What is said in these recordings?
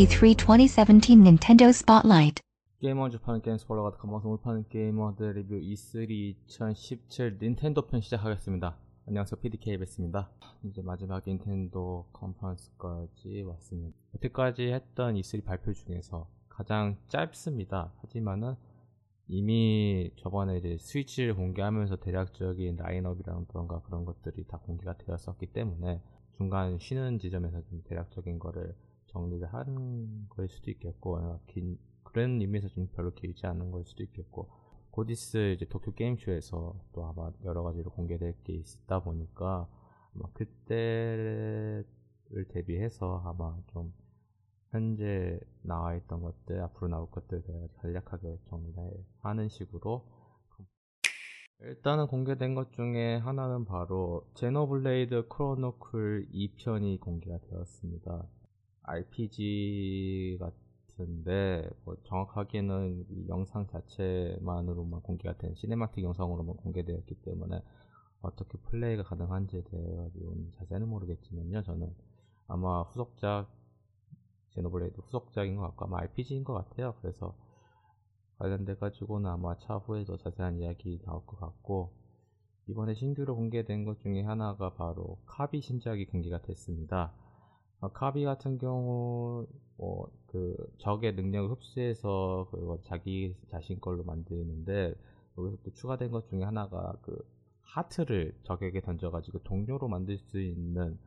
E3 2017 Nintendo Spotlight. 게이머 주파는 게임 스포러가 감방송을 파는 게이머들 리뷰 E3 2017 닌텐도 편 시작하겠습니다. 안녕하세요 PDK 베스입니다. 이제 마지막 닌텐도 컨퍼런스까지 왔습니다. 여태까지 했던 E3 발표 중에서 가장 짧습니다. 하지만은 이미 저번에 이제 스위치를 공개하면서 대략적인 라인업이라던가 그런 것들이 다 공개가 되었었기 때문에 중간 쉬는 지점에서 좀 대략적인 거를 정리를 한 거일 수도 있겠고 어, 긴 그런 의미에서 좀 별로 길지 않은 걸 수도 있겠고 고디스 이제 도쿄 게임쇼에서 또 아마 여러 가지로 공개될 게 있다 보니까 아마 그때를 대비해서 아마 좀 현재 나와 있던 것들 앞으로 나올 것들 을 간략하게 정리를 하는 식으로 일단은 공개된 것 중에 하나는 바로 제노블레이드 크로니클 2편이 공개가 되었습니다. RPG 같은데 뭐 정확하게는 이 영상 자체만으로만 공개가 된 cinematic 영상으로만 공개되었기 때문에 어떻게 플레이가 가능한지에 대해서는 자세히는 모르겠지만요. 저는 아마 후속작 제노블레이드 후속작인 것 같고 아마 RPG인 것 같아요. 그래서 관련돼 가지고는 아마 차후에 더 자세한 이야기 나올 것 같고 이번에 신규로 공개된 것 중에 하나가 바로 카비 신작이 공개가 됐습니다. 어, 카비 같은 경우 뭐그 적의 능력을 흡수해서 그걸 자기 자신 걸로 만드는데 여기서 또 추가된 것 중에 하나가 그 하트를 적에게 던져가지고 동료로 만들 수 있는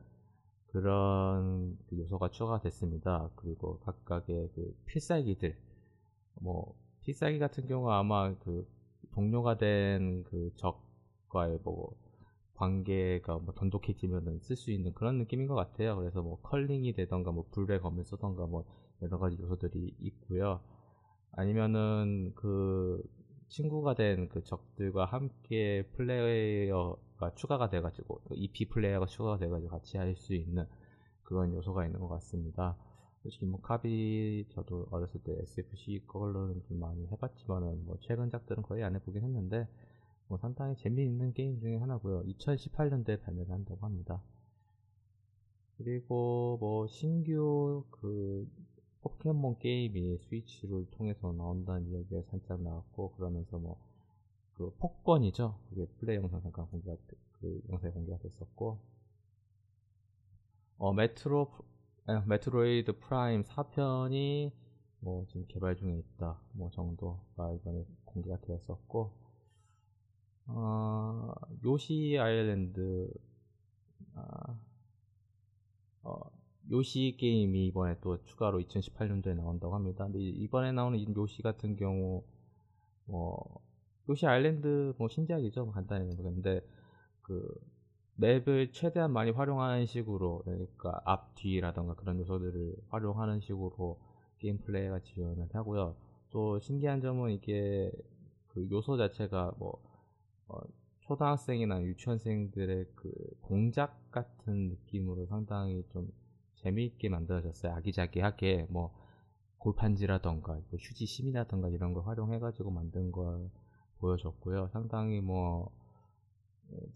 그런 그 요소가 추가됐습니다. 그리고 각각의 그 필살기들 뭐 필살기 같은 경우 아마 그 동료가 된 그 적과의 뭐 관계가 뭐 돈독해지면은 쓸 수 있는 그런 느낌인 것 같아요. 그래서 뭐 컬링이 되던가 뭐 불의 검을 쓰던가 뭐 여러 가지 요소들이 있고요. 아니면은 그 친구가 된 그 적들과 함께 플레이어가 추가가 돼가지고 EP 플레이어가 추가가 돼가지고 같이 할 수 있는 그런 요소가 있는 것 같습니다. 솔직히 뭐 카비 저도 어렸을 때 SFC 걸로는 좀 많이 해봤지만은 뭐 최근 작들은 거의 안 해보긴 했는데 뭐 상당히 재미있는 게임 중에 하나고요. 2018년도에 발매를 한다고 합니다. 그리고 뭐 신규 그 포켓몬 게임이 스위치를 통해서 나온다는 이야기가 살짝 나왔고 그러면서 뭐 그 폭권이죠. 그게 플레이 영상 잠깐 공개가 그 영상에 공개가 됐었고 어 메트로 아, 메트로이드 프라임 4편이 뭐 지금 개발 중에 있다 뭐 정도가 이번에 공개가 되었었고 어, 요시 아일랜드 아, 어, 요시 게임이 이번에 또 추가로 2018년도에 나온다고 합니다. 근데 이번에 나오는 요시 같은 경우 뭐 요시 아일랜드 뭐 신작이죠 간단히 근데 그 맵을 최대한 많이 활용하는 식으로 그러니까 앞 뒤라던가 그런 요소들을 활용하는 식으로 게임 플레이가 지원을 하고요. 또 신기한 점은 이게 그 요소 자체가 뭐 어, 초등학생이나 유치원생들의 그 공작 같은 느낌으로 상당히 좀 재미있게 만들어졌어요. 아기자기하게 뭐 골판지라던가 뭐 휴지 심이라던가 이런 걸 활용해가지고 만든 걸 보여줬고요. 상당히 뭐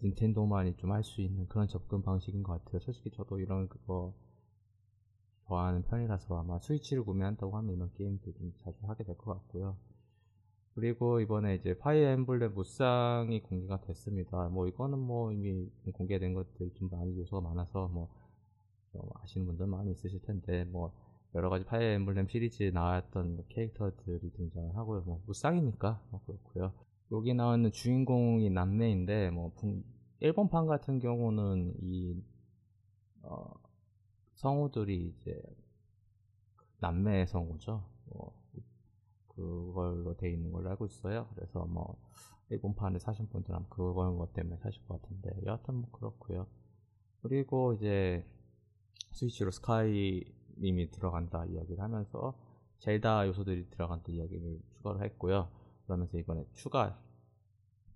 닌텐도만이 좀 할 수 있는 그런 접근 방식인 것 같아요. 솔직히 저도 이런 그거 좋아하는 편이라서 아마 스위치를 구매한다고 하면 이런 게임도 좀 자주 하게 될 것 같고요. 그리고 이번에 이제 파이어 엠블렘 무쌍이 공개가 됐습니다. 뭐 이거는 뭐 이미 공개된 것들이 좀 많이 요소가 많아서 뭐 아시는 분들 많이 있으실 텐데 뭐 여러 가지 파이어 엠블렘 시리즈에 나왔던 캐릭터들이 등장을 하고요. 뭐 무쌍이니까 뭐 그렇고요. 여기 나오는 주인공이 남매인데 뭐 일본판 같은 경우는 이 어, 성우들이 이제 남매 성우죠. 뭐 그걸로 돼 있는 걸로 알고 있어요. 그래서 뭐 일본판에 사신 분들은 그걸 것 때문에 사실 것 같은데 여하튼 뭐 그렇고요. 그리고 이제 스위치로 스카이님이 들어간다 이야기를 하면서 젤다 요소들이 들어간다 이야기를 추가를 했고요. 그러면서 이번에 추가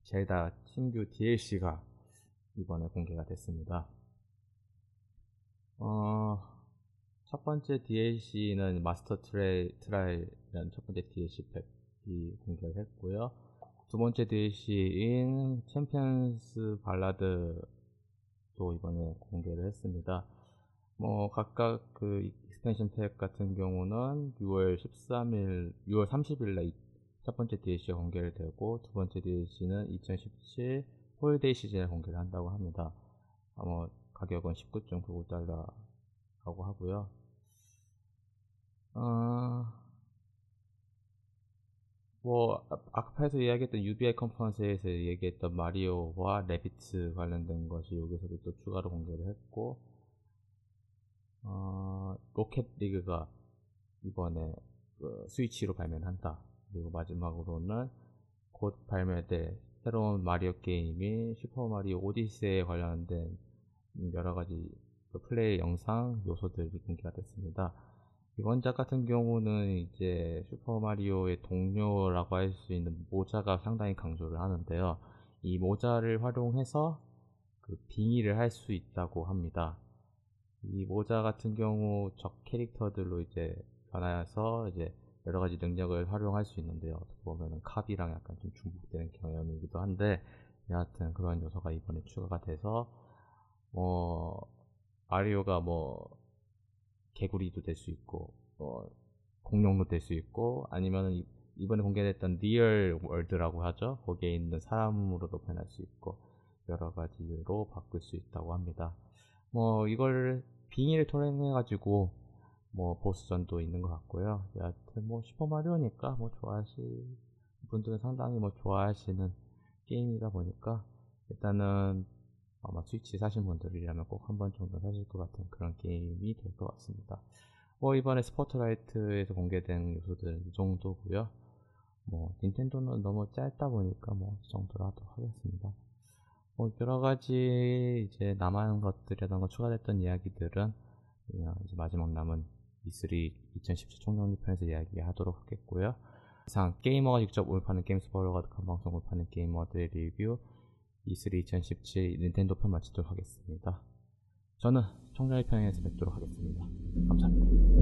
젤다 신규 DLC가 이번에 공개가 됐습니다. 어, 첫 번째 DLC는 Master Tri-, Trial 라는 첫 번째 DLC 팩이 공개를 했고요. 두 번째 DLC인 Champions' Ballad도 이번에 공개를 했습니다. 뭐 각각 그 expansion pack 같은 경우는 6월 13일, 6월 30일 날첫 번째 DLC가 공개를 되고 두 번째 DLC는 2017 holiday 시즌에 공개를 한다고 합니다. 아마 가격은 19.99달러라고 하고요. 어, 뭐 아까에서 이야기했던 UBI 컨퍼런스에서 얘기했던 마리오와 Rabbids 관련된 것이 여기서도 또 추가로 공개를 했고 어, 로켓 리그가 이번에 그 스위치로 발매를 한다. 그리고 마지막으로는 곧 발매될 새로운 마리오 게임인 슈퍼 마리오 오디세이에 관련된 여러 가지 그 플레이 영상 요소들이 공개가 됐습니다. 이번 작 같은 경우는 이제 슈퍼마리오의 동료라고 할 수 있는 모자가 상당히 강조를 하는데요. 이 모자를 활용해서 그 빙의를 할 수 있다고 합니다. 이 모자 같은 경우 적 캐릭터들로 이제 변화해서 이제 여러 가지 능력을 활용할 수 있는데요. 어떻게 보면은 커비랑 약간 좀 중복되는 경험이기도 한데 여하튼 그런 요소가 이번에 추가가 돼서 뭐 마리오가 뭐 개구리도 될 수 있고 어, 공룡도 될 수 있고 아니면 이번에 공개됐던 real world라고 하죠. 거기에 있는 사람으로도 변할 수 있고 여러 가지로 바꿀 수 있다고 합니다. 뭐 이걸 빙의를 통해 가지고 뭐 보스전도 있는 것 같고요. 여하튼 뭐 슈퍼마리오니까 뭐 좋아하실 분들은 상당히 뭐 좋아하시는 게임이다 보니까 일단은 아마 스위치 사신 분들이라면 꼭 한 번 정도 사실 것 같은 그런 게임이 될 것 같습니다. 뭐 이번에 스포트라이트에서 공개된 요소들은 이 정도고요. 뭐 닌텐도는 너무 짧다 보니까 뭐 이 정도로 하도록 하겠습니다. 뭐 여러 가지 이제 남은 것들이라던가 추가됐던 이야기들은 이제 마지막 남은 E3 2017 총정리 편에서 이야기하도록 하겠고요. 이상 게이머가 직접 올파는 게임 스포일러가 득한 방송을 파는 게이머들의 리뷰 E3 2017 닌텐도 편 마치도록 하겠습니다. 저는 청자의 편에서 뵙도록 하겠습니다. 감사합니다.